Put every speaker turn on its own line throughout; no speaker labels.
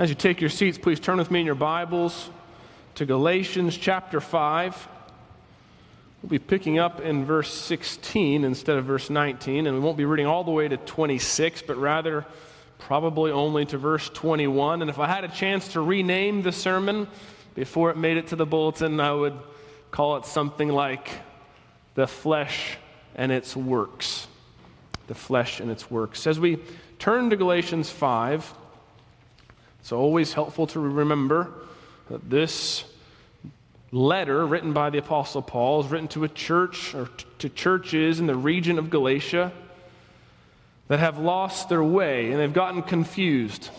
As you take your seats, please turn with me in your Bibles to Galatians chapter 5. We'll be picking up in verse 16 instead of verse 19, and we won't be reading all the way to 26, but rather probably only to verse 21. And if I had a chance to rename the sermon before it made it to the bulletin, I would call it something like The Flesh and Its Works. The Flesh and Its Works. As we turn to Galatians 5, it's always helpful to remember that this letter written by the Apostle Paul is written to a church or to churches in the region of Galatia that have lost their way and they've gotten confused.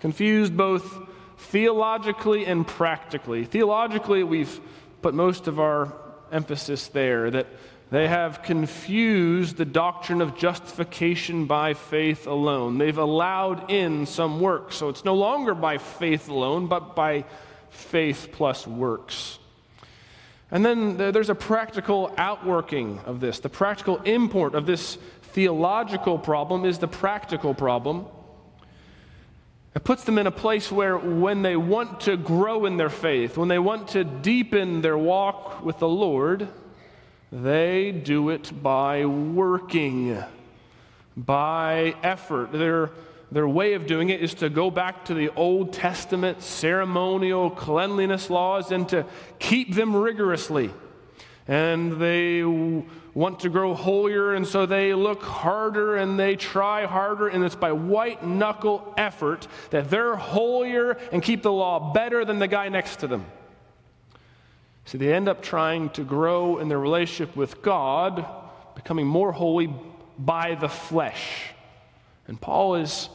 Confused both theologically and practically. Theologically, we've put most of our emphasis there that they have confused the doctrine of justification by faith alone. They've allowed in some works. So it's no longer by faith alone, but by faith plus works. And then there's a practical outworking of this. The practical import of this theological problem is the practical problem. It puts them in a place where, when they want to grow in their faith, when they want to deepen their walk with the Lord, they do it by working, by effort. Their, their way of doing it is to go back to the Old Testament ceremonial cleanliness laws and to keep them rigorously. And they want to grow holier, and so they look harder and they try harder, and it's by white knuckle effort that they're holier and keep the law better than the guy next to them. So they end up trying to grow in their relationship with God, becoming more holy by the flesh. And Paul is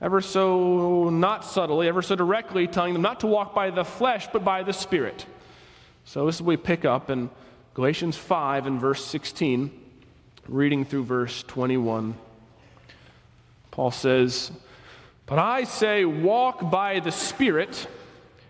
ever so not subtly, ever so directly telling them not to walk by the flesh, but by the Spirit. So this is what we pick up in Galatians 5 and verse 16, reading through verse 21. Paul says, But I say, walk by the Spirit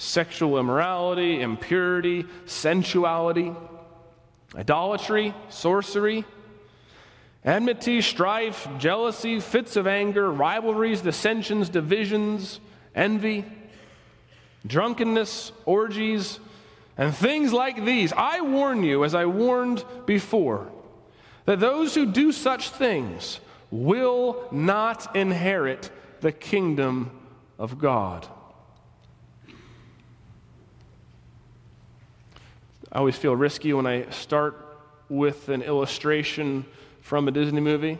sexual immorality, impurity, sensuality, idolatry, sorcery, enmity, strife, jealousy, fits of anger, rivalries, dissensions, divisions, envy, drunkenness, orgies, and things like these. I warn you, as I warned before, that those who do such things will not inherit the kingdom of God. I always feel risky when I start with an illustration from a Disney movie.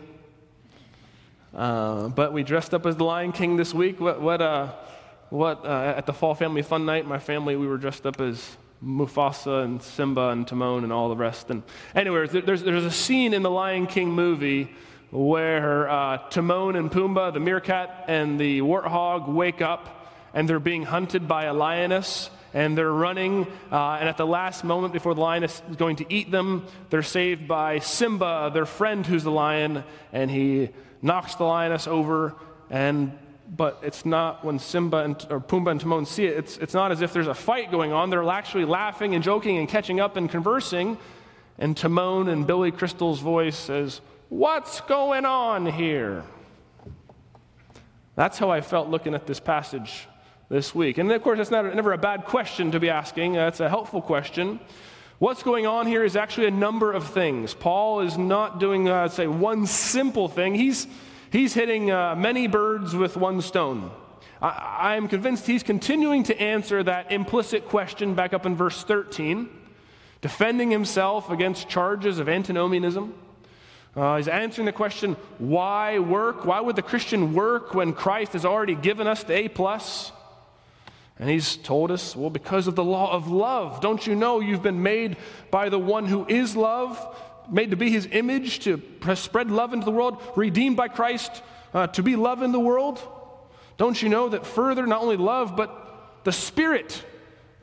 Uh, but we dressed up as the Lion King this week. What, what, uh, what uh, at the Fall Family Fun Night, my family, we were dressed up as Mufasa and Simba and Timon and all the rest. And anyways, there's, there's a scene in the Lion King movie where uh, Timon and Pumbaa, the meerkat and the warthog, wake up and they're being hunted by a lioness and they're running. Uh, and at the last moment before the lion is going to eat them, they're saved by Simba, their friend who's the lion, and he knocks the lioness over. And but it's not when Simba and, or Pumbaa and Timon see it, it's, it's not as if there's a fight going on. They're actually laughing and joking and catching up and conversing. And Timon and Billy Crystal's voice says, What's going on here? That's how I felt looking at this passage this week. And of course, that's not, never a bad question to be asking, that's a helpful question. What's going on here is actually a number of things. Paul is not doing, uh, say, one simple thing. He's, he's hitting uh, many birds with one stone. I, am convinced he's continuing to answer that implicit question back up in verse 13, defending himself against charges of antinomianism. Uh, he's answering the question, why work? Why would the Christian work when Christ has already given us the A plus? And he's told us, well, because of the law of love. Don't you know you've been made by the one who is love, made to be his image, to spread love into the world, redeemed by Christ uh, to be love in the world? Don't you know that further, not only love, but the Spirit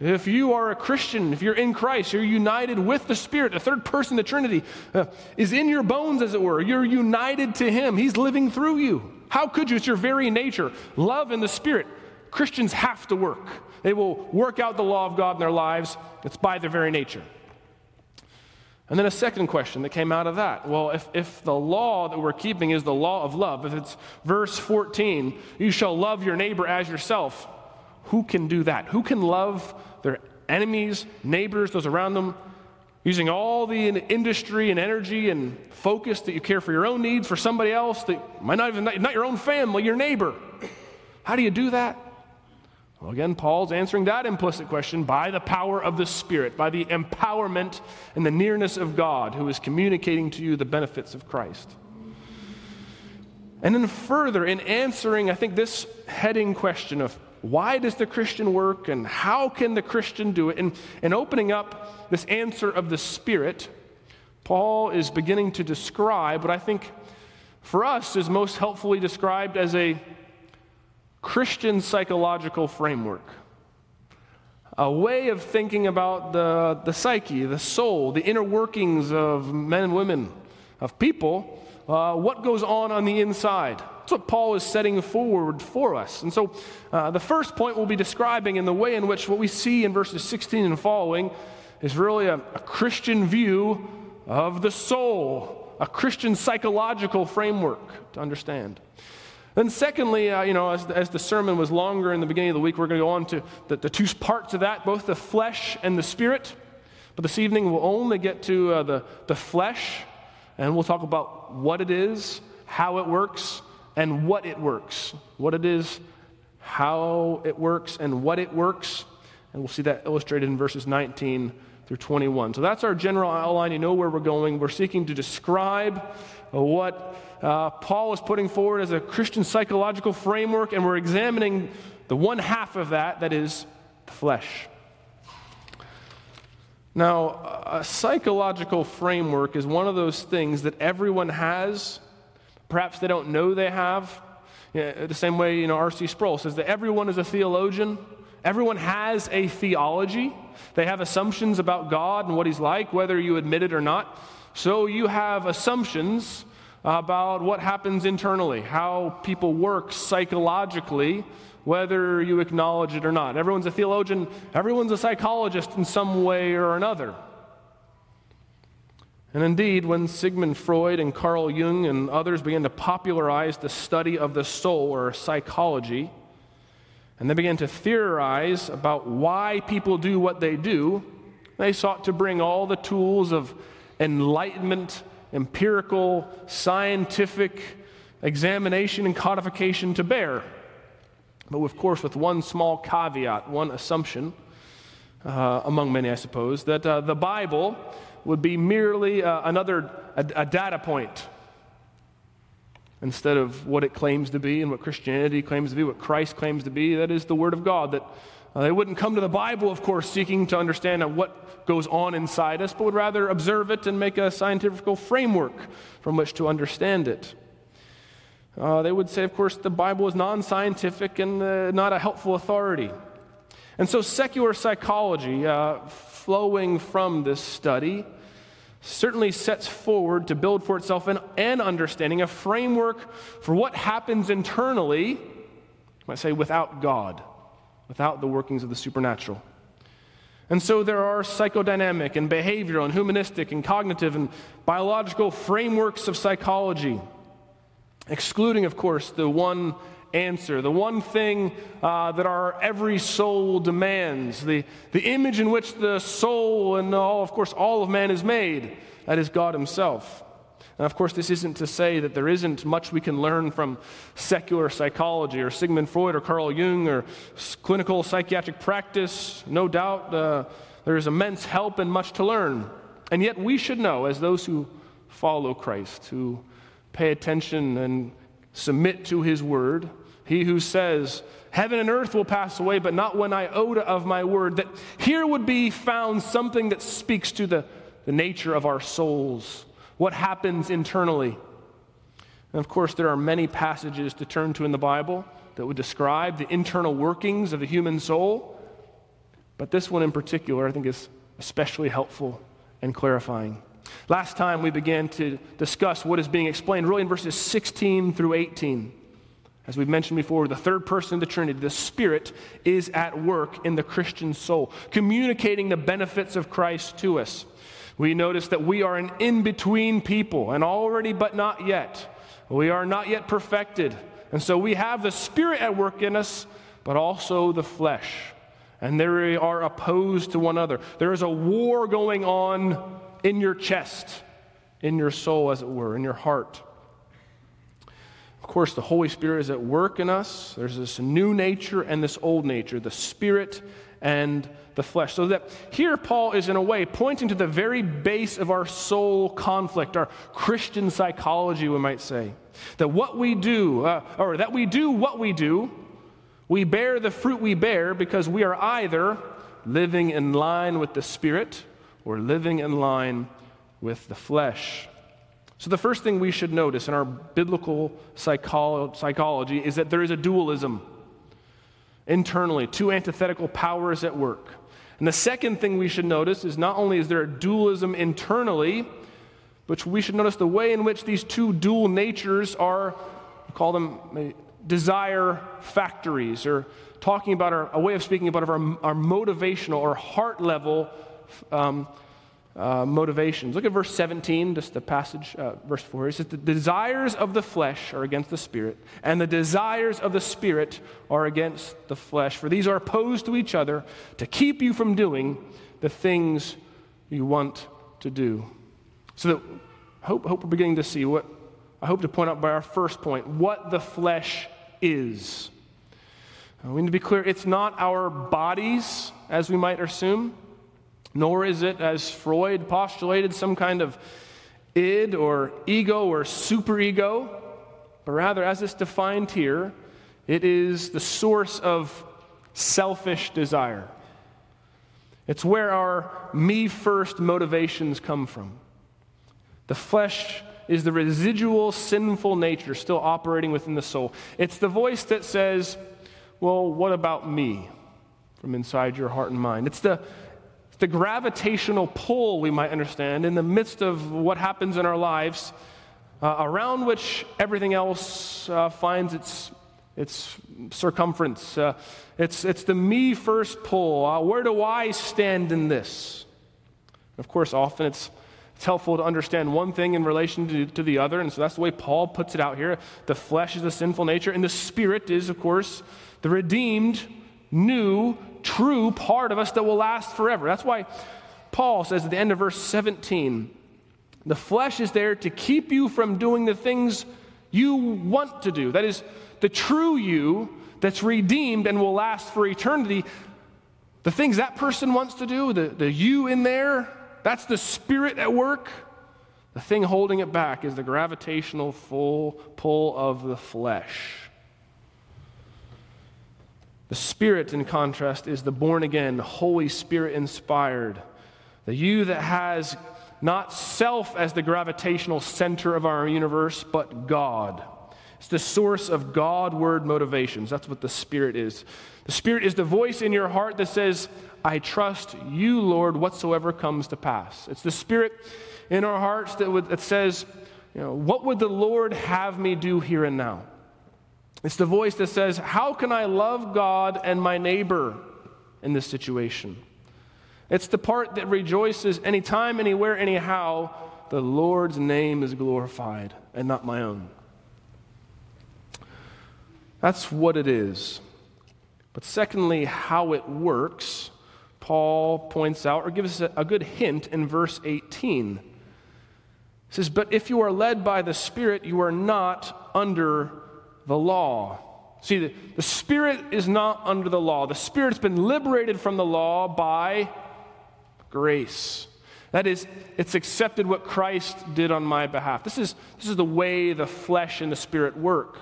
If you are a Christian, if you're in Christ, you're united with the Spirit, the third person the Trinity uh, is in your bones, as it were. You're united to Him, He's living through you. How could you? It's your very nature. Love in the Spirit. Christians have to work, they will work out the law of God in their lives. It's by their very nature. And then a second question that came out of that. Well, if, if the law that we're keeping is the law of love, if it's verse 14, you shall love your neighbor as yourself, who can do that? Who can love their enemies, neighbors, those around them, using all the industry and energy and focus that you care for your own needs, for somebody else that might not even, not your own family, your neighbor? How do you do that? Well, again, Paul's answering that implicit question by the power of the Spirit, by the empowerment and the nearness of God who is communicating to you the benefits of Christ. And then, further, in answering, I think, this heading question of why does the Christian work and how can the Christian do it, and, and opening up this answer of the Spirit, Paul is beginning to describe what I think for us is most helpfully described as a Christian psychological framework, a way of thinking about the, the psyche, the soul, the inner workings of men and women, of people, uh, what goes on on the inside. That's what Paul is setting forward for us. And so uh, the first point we'll be describing in the way in which what we see in verses 16 and following is really a, a Christian view of the soul, a Christian psychological framework to understand. Then, secondly, uh, you know, as, as the sermon was longer in the beginning of the week, we're going to go on to the, the two parts of that, both the flesh and the spirit. But this evening, we'll only get to uh, the, the flesh, and we'll talk about what it is, how it works, and what it works. What it is, how it works, and what it works. And we'll see that illustrated in verses 19 through 21. So that's our general outline. You know where we're going. We're seeking to describe what uh, Paul is putting forward as a Christian psychological framework, and we're examining the one half of that that is the flesh. Now, a psychological framework is one of those things that everyone has. Perhaps they don't know they have. Know, the same way, you know, R.C. Sproul says that everyone is a theologian. Everyone has a theology. They have assumptions about God and what He's like, whether you admit it or not. So you have assumptions about what happens internally, how people work psychologically, whether you acknowledge it or not. Everyone's a theologian, everyone's a psychologist in some way or another. And indeed, when Sigmund Freud and Carl Jung and others began to popularize the study of the soul or psychology, and they began to theorize about why people do what they do, they sought to bring all the tools of enlightenment empirical, scientific examination and codification to bear. But of course, with one small caveat, one assumption, uh, among many, I suppose, that uh, the Bible would be merely uh, another a, a data point instead of what it claims to be and what Christianity claims to be, what Christ claims to be. That is the Word of God. That uh, they wouldn't come to the Bible, of course, seeking to understand what goes on inside us, but would rather observe it and make a scientific framework from which to understand it. Uh, they would say, of course, the Bible is non scientific and uh, not a helpful authority. And so, secular psychology, uh, flowing from this study, certainly sets forward to build for itself an, an understanding, a framework for what happens internally, I might say, without God without the workings of the supernatural. And so there are psychodynamic and behavioral and humanistic and cognitive and biological frameworks of psychology, excluding, of course, the one answer, the one thing uh, that our every soul demands, the, the image in which the soul and all, of course, all of man is made. That is God Himself. And of course, this isn't to say that there isn't much we can learn from secular psychology or Sigmund Freud or Carl Jung or clinical psychiatric practice. No doubt uh, there is immense help and much to learn. And yet, we should know, as those who follow Christ, who pay attention and submit to his word, he who says, Heaven and earth will pass away, but not one iota of my word, that here would be found something that speaks to the, the nature of our souls what happens internally. And of course, there are many passages to turn to in the Bible that would describe the internal workings of the human soul. But this one in particular, I think, is especially helpful and clarifying. Last time we began to discuss what is being explained really in verses 16 through 18. As we've mentioned before, the third person of the Trinity, the Spirit, is at work in the Christian soul, communicating the benefits of Christ to us. We notice that we are an in between people, and already but not yet. We are not yet perfected. And so we have the Spirit at work in us, but also the flesh. And they are opposed to one another. There is a war going on in your chest, in your soul, as it were, in your heart. Of course, the Holy Spirit is at work in us. There's this new nature and this old nature, the spirit and the flesh. So that here Paul is, in a way, pointing to the very base of our soul conflict, our Christian psychology, we might say. That what we do, uh, or that we do what we do, we bear the fruit we bear because we are either living in line with the Spirit or living in line with the flesh. So, the first thing we should notice in our biblical psycholo- psychology is that there is a dualism internally, two antithetical powers at work. And the second thing we should notice is not only is there a dualism internally, but we should notice the way in which these two dual natures are, we call them desire factories, or talking about our, a way of speaking about our, our motivational or heart level um, uh, motivations. Look at verse 17, just the passage, uh, verse 4. It says, The desires of the flesh are against the spirit, and the desires of the spirit are against the flesh. For these are opposed to each other to keep you from doing the things you want to do. So that I hope, hope we're beginning to see what I hope to point out by our first point what the flesh is. We need to be clear it's not our bodies, as we might assume nor is it, as Freud postulated, some kind of id or ego or superego, but rather, as it's defined here, it is the source of selfish desire. It's where our me first motivations come from. The flesh is the residual sinful nature still operating within the soul. It's the voice that says, Well, what about me? from inside your heart and mind. It's the the gravitational pull, we might understand, in the midst of what happens in our lives, uh, around which everything else uh, finds its, its circumference. Uh, it's, it's the me first pull. Uh, where do I stand in this? Of course, often it's, it's helpful to understand one thing in relation to, to the other, and so that's the way Paul puts it out here. The flesh is the sinful nature, and the spirit is, of course, the redeemed, new, true part of us that will last forever. That's why Paul says at the end of verse 17 the flesh is there to keep you from doing the things you want to do. That is, the true you that's redeemed and will last for eternity. The things that person wants to do, the, the you in there, that's the spirit at work. The thing holding it back is the gravitational full pull of the flesh. The Spirit, in contrast, is the born again, Holy Spirit inspired. The you that has not self as the gravitational center of our universe, but God. It's the source of God-ward motivations. That's what the Spirit is. The Spirit is the voice in your heart that says, I trust you, Lord, whatsoever comes to pass. It's the Spirit in our hearts that, would, that says, you know, What would the Lord have me do here and now? It's the voice that says, How can I love God and my neighbor in this situation? It's the part that rejoices anytime, anywhere, anyhow, the Lord's name is glorified and not my own. That's what it is. But secondly, how it works, Paul points out or gives us a good hint in verse 18. He says, But if you are led by the Spirit, you are not under the law. See, the, the Spirit is not under the law. The Spirit's been liberated from the law by grace. That is, it's accepted what Christ did on my behalf. This is, this is the way the flesh and the Spirit work.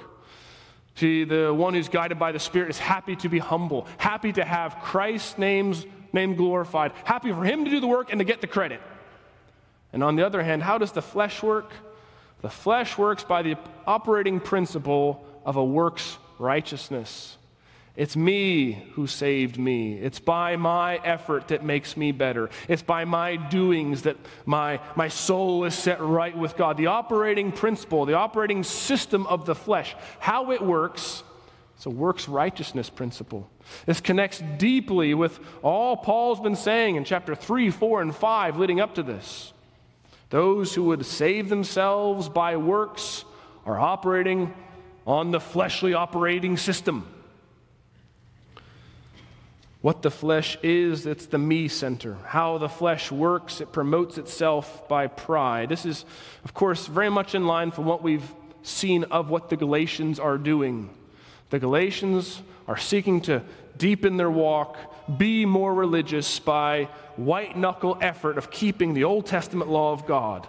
See, the one who's guided by the Spirit is happy to be humble, happy to have Christ's name's, name glorified, happy for him to do the work and to get the credit. And on the other hand, how does the flesh work? The flesh works by the operating principle of a works righteousness. It's me who saved me. It's by my effort that makes me better. It's by my doings that my, my soul is set right with God. The operating principle, the operating system of the flesh, how it works, it's a works righteousness principle. This connects deeply with all Paul's been saying in chapter 3, 4, and 5 leading up to this. Those who would save themselves by works are operating on the fleshly operating system. What the flesh is, it's the me center. How the flesh works, it promotes itself by pride. This is, of course, very much in line from what we've seen of what the Galatians are doing. The Galatians are seeking to deepen their walk, be more religious by white knuckle effort of keeping the Old Testament law of God.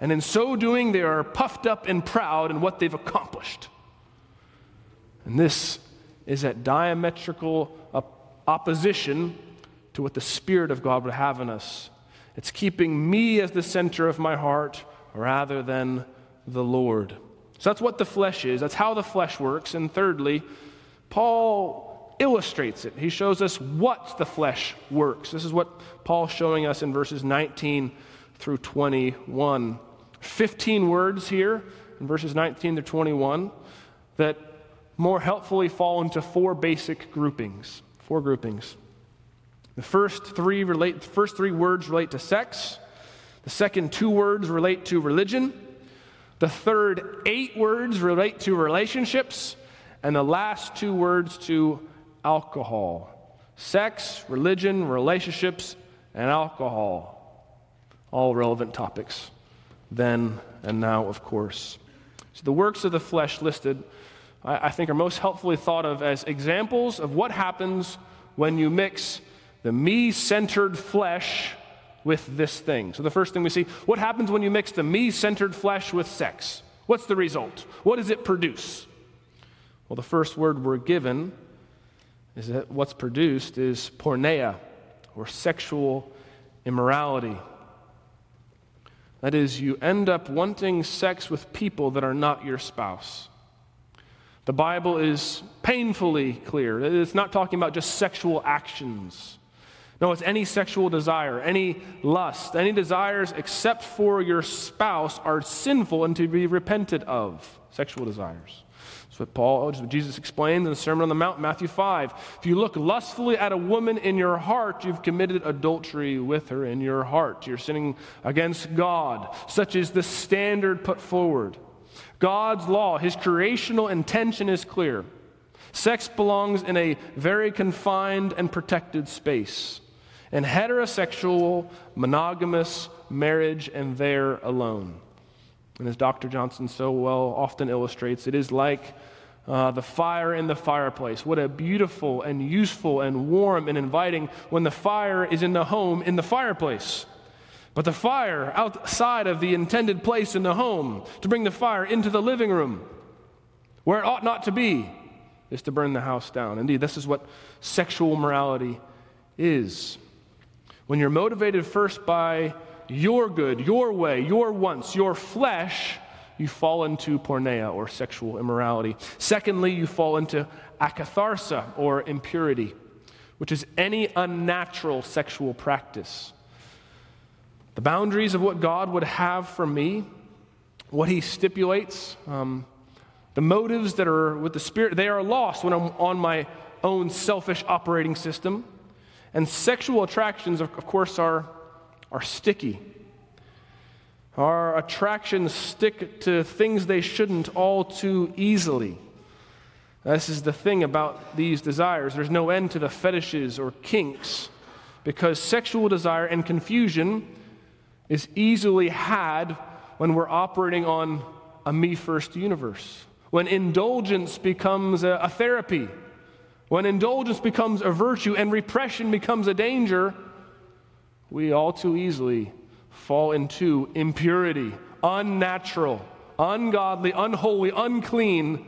And in so doing, they are puffed up and proud in what they've accomplished. And this is at diametrical opposition to what the Spirit of God would have in us. It's keeping me as the center of my heart rather than the Lord. So that's what the flesh is. That's how the flesh works. And thirdly, Paul illustrates it. He shows us what the flesh works. This is what Paul's showing us in verses 19 through 21. 15 words here in verses 19 to 21 that more helpfully fall into four basic groupings. Four groupings. The first three relate the first three words relate to sex. The second two words relate to religion. The third eight words relate to relationships. And the last two words to alcohol. Sex, religion, relationships, and alcohol. All relevant topics then and now, of course. So the works of the flesh listed I, I think, are most helpfully thought of as examples of what happens when you mix the me centered flesh with this thing. So, the first thing we see what happens when you mix the me centered flesh with sex? What's the result? What does it produce? Well, the first word we're given is that what's produced is porneia, or sexual immorality. That is, you end up wanting sex with people that are not your spouse. The Bible is painfully clear. It's not talking about just sexual actions. No, it's any sexual desire, any lust, any desires except for your spouse are sinful and to be repented of. Sexual desires. That's what Paul, what Jesus explained in the Sermon on the Mount, Matthew 5. If you look lustfully at a woman in your heart, you've committed adultery with her in your heart. You're sinning against God. Such is the standard put forward. God's law, his creational intention is clear. Sex belongs in a very confined and protected space. In heterosexual, monogamous marriage, and there alone. And as Dr. Johnson so well often illustrates, it is like uh, the fire in the fireplace. What a beautiful and useful and warm and inviting when the fire is in the home in the fireplace. But the fire outside of the intended place in the home, to bring the fire into the living room, where it ought not to be, is to burn the house down. Indeed, this is what sexual morality is. When you're motivated first by your good, your way, your wants, your flesh, you fall into porneia or sexual immorality. Secondly, you fall into akatharsia or impurity, which is any unnatural sexual practice the boundaries of what God would have for me, what He stipulates, um, the motives that are with the Spirit, they are lost when I'm on my own selfish operating system. And sexual attractions, of, course, are, are sticky. Our attractions stick to things they shouldn't all too easily. This is the thing about these desires. There's no end to the fetishes or kinks because sexual desire and confusion is easily had when we're operating on a me first universe. When indulgence becomes a, a, therapy, when indulgence becomes a virtue and repression becomes a danger, we all too easily fall into impurity, unnatural, ungodly, unholy, unclean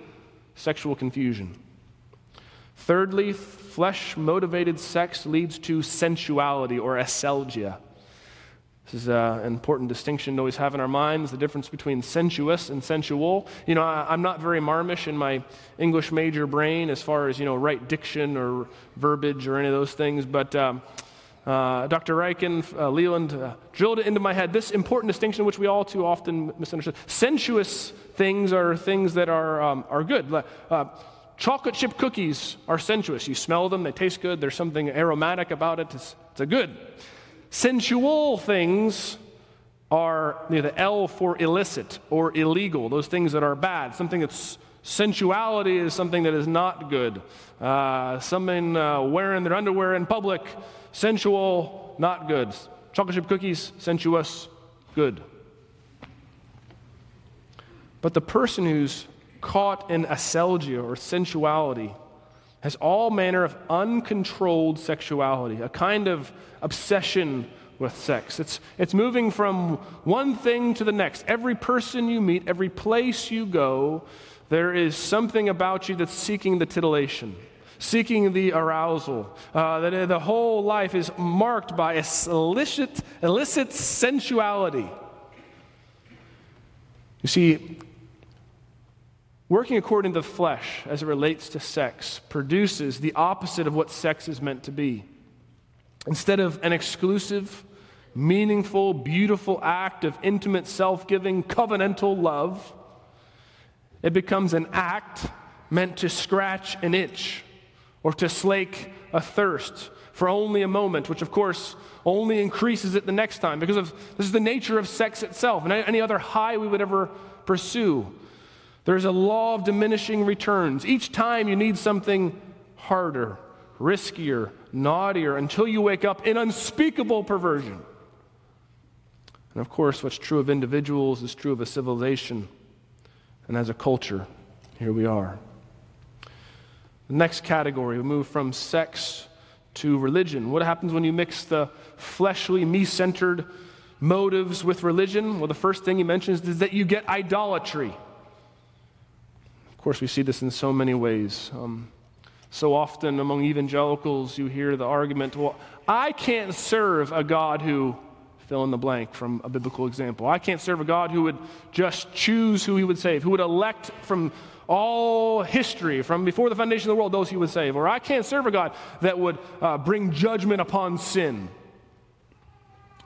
sexual confusion. Thirdly, flesh motivated sex leads to sensuality or aselgeia. This is uh, an important distinction to always have in our minds the difference between sensuous and sensual. You know, I, am not very marmish in my English major brain as far as, you know, right diction or verbiage or any of those things, but um, uh, Dr. Ryken, uh, Leland, uh, drilled it into my head this important distinction, which we all too often misunderstand. Sensuous things are things that are, um, are good. Uh, chocolate chip cookies are sensuous. You smell them, they taste good, there's something aromatic about it, it's, it's a good. Sensual things are you know, the L for illicit or illegal, those things that are bad. Something that's sensuality is something that is not good. Uh, someone uh, wearing their underwear in public, sensual, not good. Chocolate chip cookies, sensuous, good. But the person who's caught in aselgeia or sensuality has all manner of uncontrolled sexuality, a kind of obsession with sex. It's, it's moving from one thing to the next. Every person you meet, every place you go, there is something about you that's seeking the titillation, seeking the arousal. Uh, that the whole life is marked by illicit, illicit sensuality. You see, Working according to the flesh as it relates to sex produces the opposite of what sex is meant to be. Instead of an exclusive, meaningful, beautiful act of intimate, self giving, covenantal love, it becomes an act meant to scratch an itch or to slake a thirst for only a moment, which of course only increases it the next time because of this is the nature of sex itself and any other high we would ever pursue. There's a law of diminishing returns. Each time you need something harder, riskier, naughtier, until you wake up in unspeakable perversion. And of course, what's true of individuals is true of a civilization and as a culture. Here we are. The next category, we move from sex to religion. What happens when you mix the fleshly, me centered motives with religion? Well, the first thing he mentions is that you get idolatry. Of course, we see this in so many ways. Um, so often among evangelicals, you hear the argument, well, I can't serve a God who, fill in the blank from a biblical example. I can't serve a God who would just choose who he would save, who would elect from all history, from before the foundation of the world, those he would save. Or I can't serve a God that would uh, bring judgment upon sin.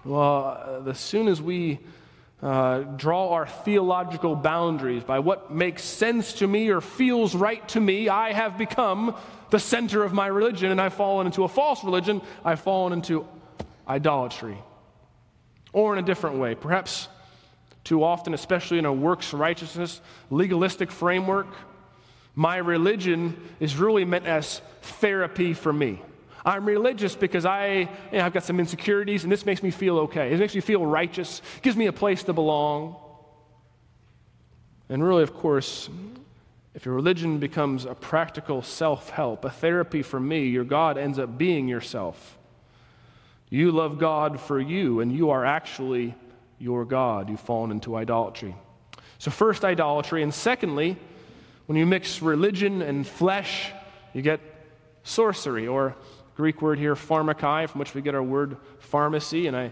Well, uh, as soon as we uh, draw our theological boundaries by what makes sense to me or feels right to me, I have become the center of my religion and I've fallen into a false religion. I've fallen into idolatry. Or in a different way, perhaps too often, especially in a works righteousness, legalistic framework, my religion is really meant as therapy for me. I'm religious because I, you know, I've got some insecurities, and this makes me feel okay. It makes me feel righteous, gives me a place to belong. And really, of course, if your religion becomes a practical self help, a therapy for me, your God ends up being yourself. You love God for you, and you are actually your God. You've fallen into idolatry. So, first, idolatry. And secondly, when you mix religion and flesh, you get sorcery or Greek word here, pharmakeia, from which we get our word pharmacy. And I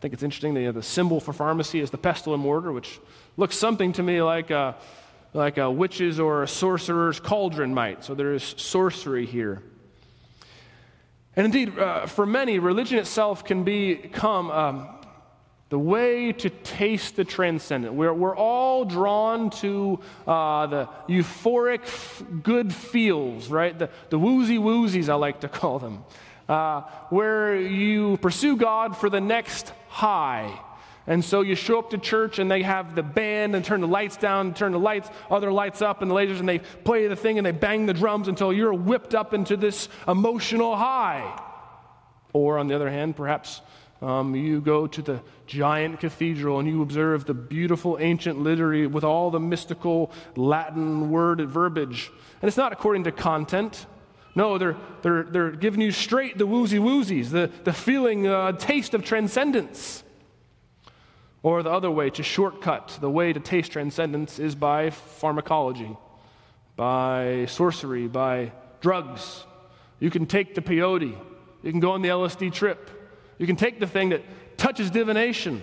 think it's interesting that know, the symbol for pharmacy is the pestle and mortar, which looks something to me like a, like a witch's or a sorcerer's cauldron might. So there is sorcery here. And indeed, uh, for many, religion itself can become um, the way to taste the transcendent. We're, we're all drawn to uh, the euphoric f- good feels, right? The, the woozy woozies, I like to call them, uh, where you pursue God for the next high. And so you show up to church and they have the band and turn the lights down, turn the lights, other lights up and the lasers, and they play the thing and they bang the drums until you're whipped up into this emotional high. Or on the other hand, perhaps um, you go to the giant cathedral and you observe the beautiful ancient liturgy with all the mystical Latin word verbiage. And it's not according to content. No, they're, they're, they're giving you straight the woozy woozies, the, the feeling, uh, taste of transcendence. Or the other way, to shortcut, the way to taste transcendence is by pharmacology, by sorcery, by drugs. You can take the peyote, you can go on the LSD trip, you can take the thing that touches divination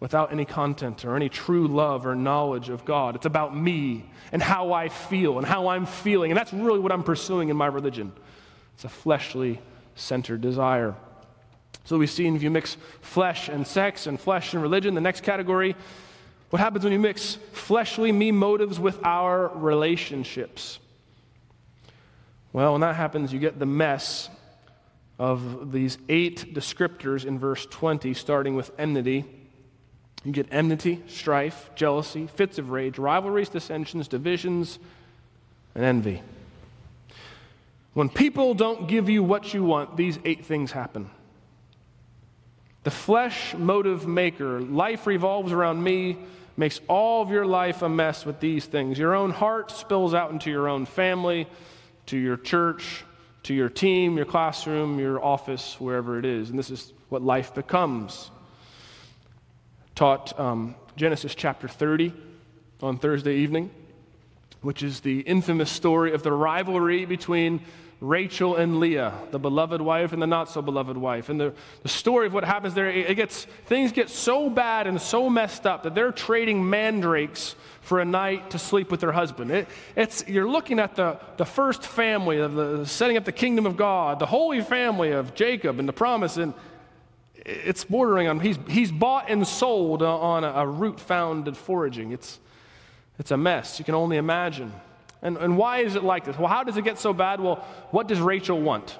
without any content or any true love or knowledge of God. It's about me and how I feel and how I'm feeling. And that's really what I'm pursuing in my religion. It's a fleshly centered desire. So we see if you mix flesh and sex and flesh and religion, the next category, what happens when you mix fleshly me motives with our relationships? Well, when that happens, you get the mess of these eight descriptors in verse 20, starting with enmity. You get enmity, strife, jealousy, fits of rage, rivalries, dissensions, divisions, and envy. When people don't give you what you want, these eight things happen. The flesh motive maker, life revolves around me, makes all of your life a mess with these things. Your own heart spills out into your own family, to your church, to your team, your classroom, your office, wherever it is. And this is what life becomes. Taught um, Genesis chapter 30 on Thursday evening, which is the infamous story of the rivalry between Rachel and Leah, the beloved wife and the not so beloved wife. And the, the story of what happens there, it gets, things get so bad and so messed up that they're trading mandrakes for a night to sleep with their husband. It, it's, you're looking at the, the first family of the setting up the kingdom of God, the holy family of Jacob and the promise, and it's bordering on, he's, he's bought and sold on a, a root found in foraging. It's, it's a mess. You can only imagine. And, and why is it like this? Well, how does it get so bad? Well, what does Rachel want?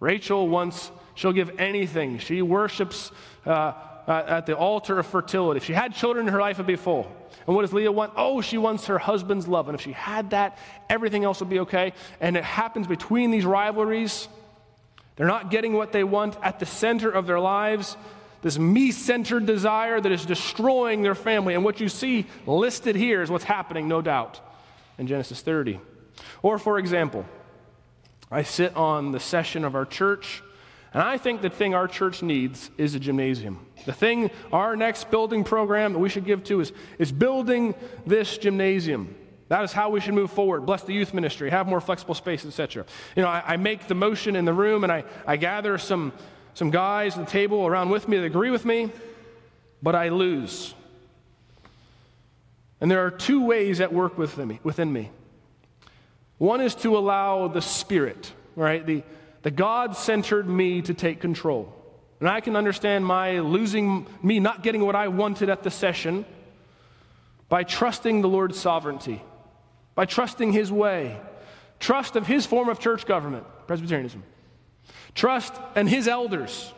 Rachel wants, she'll give anything. She worships uh, Uh, at the altar of fertility. If she had children, in her life it would be full. And what does Leah want? Oh, she wants her husband's love. And if she had that, everything else would be okay. And it happens between these rivalries. They're not getting what they want at the center of their lives. This me centered desire that is destroying their family. And what you see listed here is what's happening, no doubt, in Genesis 30. Or, for example, I sit on the session of our church and I think the thing our church needs is a gymnasium. The thing our next building program that we should give to is, is building this gymnasium. That is how we should move forward. Bless the youth ministry, have more flexible space, etc. You know, I, I, make the motion in the room and I, I gather some, some guys at the table around with me that agree with me, but I lose. And there are two ways at work within me. Within me. One is to allow the Spirit, right? The, the God centered me to take control. And I can understand my losing, me not getting what I wanted at the session by trusting the Lord's sovereignty, by trusting His way, trust of His form of church government, Presbyterianism, trust and His elders.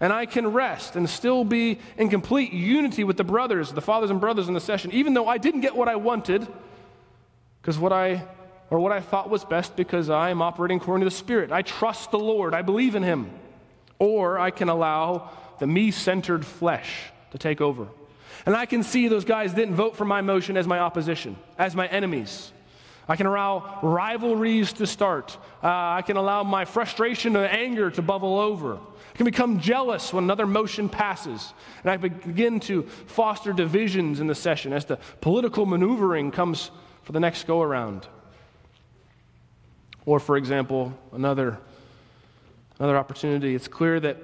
And I can rest and still be in complete unity with the brothers, the fathers and brothers in the session, even though I didn't get what I wanted, because what I or what I thought was best because I am operating according to the Spirit. I trust the Lord, I believe in Him. Or I can allow the me centered flesh to take over. And I can see those guys didn't vote for my motion as my opposition, as my enemies. I can allow rivalries to start. Uh, I can allow my frustration and anger to bubble over. I can become jealous when another motion passes. And I begin to foster divisions in the session as the political maneuvering comes for the next go around. Or, for example, another, another opportunity, it's clear that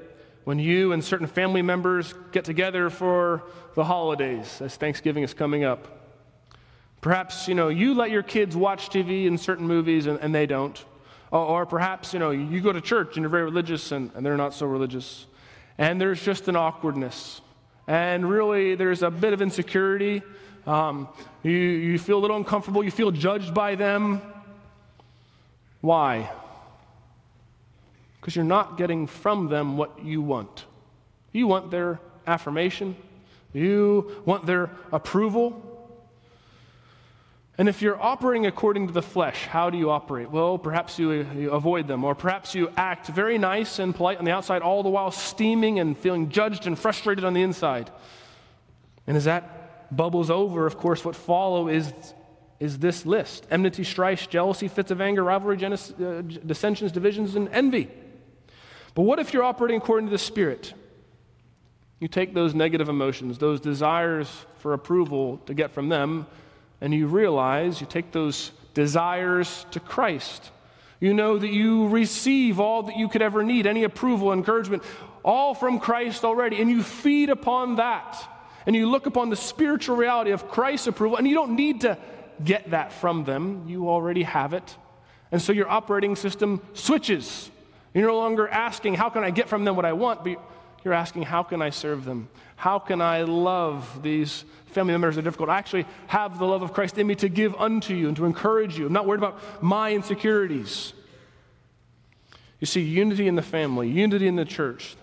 when you and certain family members get together for the holidays, as Thanksgiving is coming up, perhaps, you know, you let your kids watch TV and certain movies and, and they don't. Or, or, perhaps, you know, you go to church and you're very religious and, and they're not so religious. And there's just an awkwardness. And really, there's a bit of insecurity. Um, you, you feel a little uncomfortable. You feel judged by them. Why? Because you're not getting from them what you want. You want their affirmation, you want their approval. And if you're operating according to the flesh, how do you operate? Well, perhaps you, you, avoid them, or perhaps you act very nice and polite on the outside, all the while steaming and feeling judged and frustrated on the inside. And as that bubbles over, of course, what follow is is this list enmity, strife, jealousy, fits of anger, rivalry, genes- uh, dissensions, divisions, and envy. But what if you're operating according to the Spirit? You take those negative emotions, those desires for approval to get from them, and you realize you take those desires to Christ. You know that you receive all that you could ever need, any approval, encouragement, all from Christ already, and you feed upon that. And you look upon the spiritual reality of Christ's approval, and you don't need to get that from them. You already have it. And so your operating system switches. You're no longer asking, How can I get from them what I want? But you're asking, How can I serve them? How can I love these family members that are difficult? I actually have the love of Christ in me to give unto you and to encourage you. I'm not worried about my insecurities. You see, unity in the family, unity in the church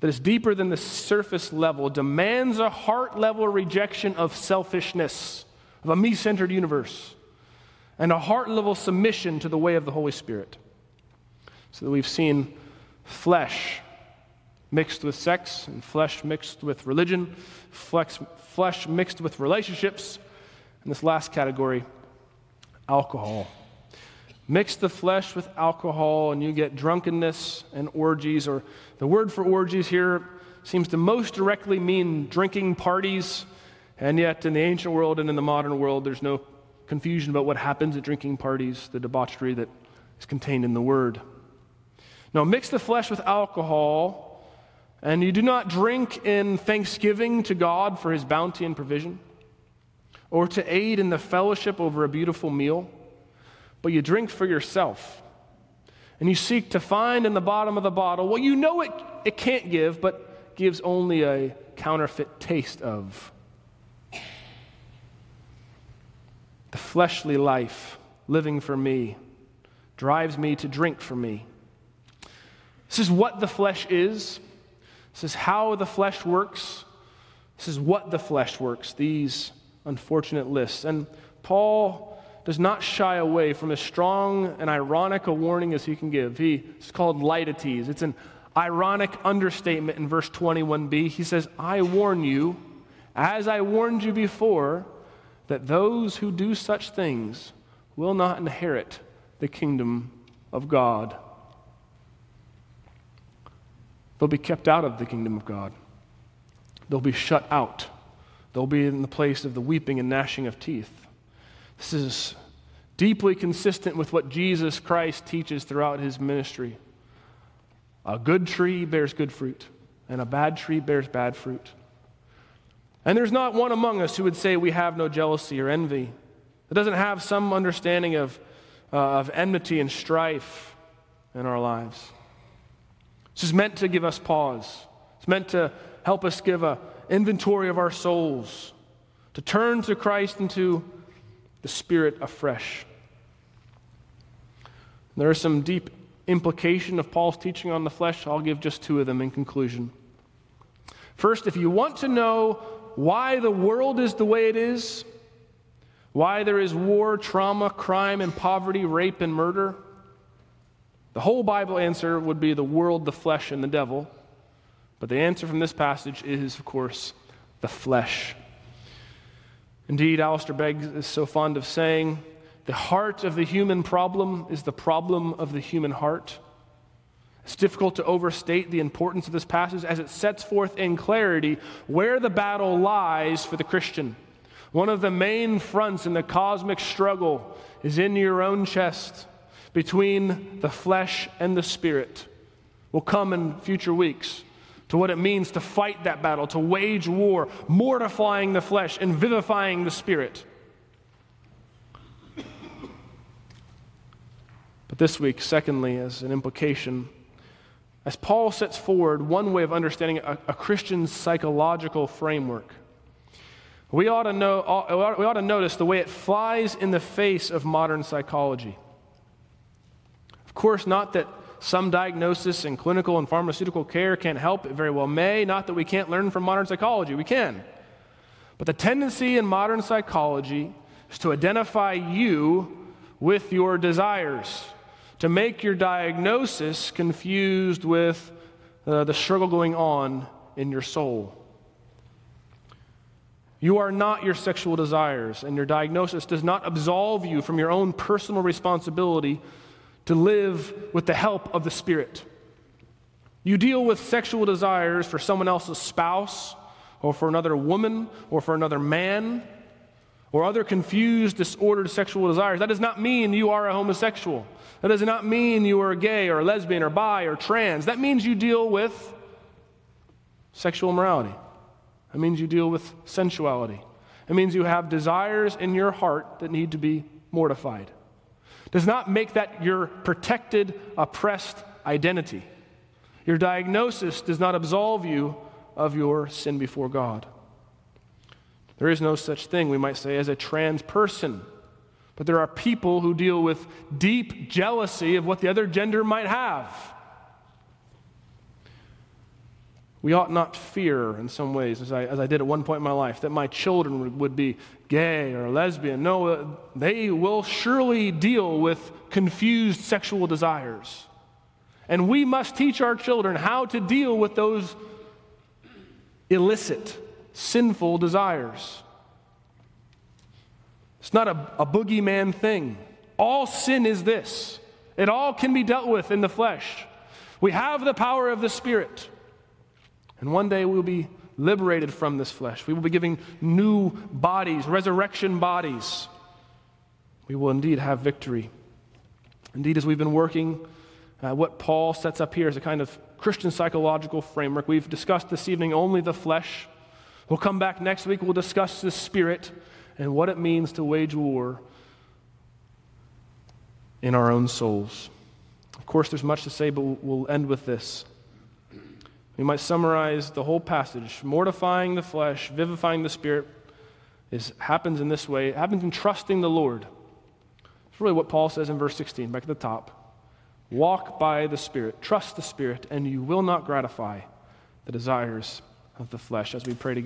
that is deeper than the surface level demands a heart level rejection of selfishness, of a me centered universe, and a heart level submission to the way of the Holy Spirit. So that we've seen flesh mixed with sex, and flesh mixed with religion, flesh, flesh mixed with relationships, and this last category, alcohol. Mix the flesh with alcohol, and you get drunkenness and orgies, or the word for orgies here seems to most directly mean drinking parties, and yet in the ancient world and in the modern world, there's no confusion about what happens at drinking parties, the debauchery that is contained in the word. Now, mix the flesh with alcohol and you do not drink in thanksgiving to God for his bounty and provision, or to aid in the fellowship over a beautiful meal, but you drink for yourself. And you seek to find in the bottom of the bottle what you know it, it can't give, but gives only a counterfeit taste of. The fleshly life, living for me, drives me to drink for me. This is what the flesh is. This is how the flesh works. This is what the flesh works, these unfortunate lists. And Paul does not shy away from as strong and ironic a warning as he can give. He, it's called litotes. It's an ironic understatement in verse 21b. He says, I warn you, as I warned you before, that those who do such things will not inherit the kingdom of God. They'll be kept out of the kingdom of God. They'll be shut out. They'll be in the place of the weeping and gnashing of teeth. This is deeply consistent with what Jesus Christ teaches throughout his ministry. A good tree bears good fruit, and a bad tree bears bad fruit. And there's not one among us who would say we have no jealousy or envy, that doesn't have some understanding of, uh, of enmity and strife in our lives. This is meant to give us pause. It's meant to help us give an inventory of our souls, to turn to Christ and to the Spirit afresh. There is some deep implication of Paul's teaching on the flesh. I'll give just two of them in conclusion. First, if you want to know why the world is the way it is, why there is war, trauma, crime, and poverty, rape, and murder, the whole Bible answer would be the world, the flesh, and the devil. But the answer from this passage is, of course, the flesh. Indeed, Alistair Begg is so fond of saying, the heart of the human problem is the problem of the human heart. It's difficult to overstate the importance of this passage as it sets forth in clarity where the battle lies for the Christian. One of the main fronts in the cosmic struggle is in your own chest between the flesh and the spirit. We'll come in future weeks to what it means to fight that battle, to wage war, mortifying the flesh and vivifying the spirit. But this week, secondly, as an implication, as Paul sets forward one way of understanding a, a Christian's psychological framework, we ought, to know, we ought to notice the way it flies in the face of modern psychology. Of course, not that some diagnosis in clinical and pharmaceutical care can't help, it very well may, not that we can't learn from modern psychology, we can. But the tendency in modern psychology is to identify you with your desires, to make your diagnosis confused with uh, the struggle going on in your soul. You are not your sexual desires, and your diagnosis does not absolve you from your own personal responsibility to live with the help of the Spirit. You deal with sexual desires for someone else's spouse, or for another woman, or for another man, or other confused, disordered sexual desires, that does not mean you are a homosexual. That does not mean you are gay or lesbian or bi or trans. That means you deal with sexual immorality. That means you deal with sensuality. It means you have desires in your heart that need to be mortified. Does not make that your protected, oppressed identity. Your diagnosis does not absolve you of your sin before God. There is no such thing, we might say, as a trans person. But there are people who deal with deep jealousy of what the other gender might have. We ought not fear, in some ways, as I, as I did at one point in my life, that my children would, would be gay or lesbian. No, uh, they will surely deal with confused sexual desires. And we must teach our children how to deal with those illicit, sinful desires. It's not a, a boogeyman thing. All sin is this it all can be dealt with in the flesh. We have the power of the Spirit. And one day we'll be liberated from this flesh. We will be giving new bodies, resurrection bodies. We will indeed have victory. Indeed, as we've been working, uh, what Paul sets up here is a kind of Christian psychological framework. We've discussed this evening only the flesh. We'll come back next week, we'll discuss the spirit and what it means to wage war in our own souls. Of course, there's much to say, but we'll end with this. We might summarize the whole passage. Mortifying the flesh, vivifying the spirit is, happens in this way. It happens in trusting the Lord. It's really what Paul says in verse 16, back at the top. Walk by the Spirit, trust the Spirit, and you will not gratify the desires of the flesh as we pray together.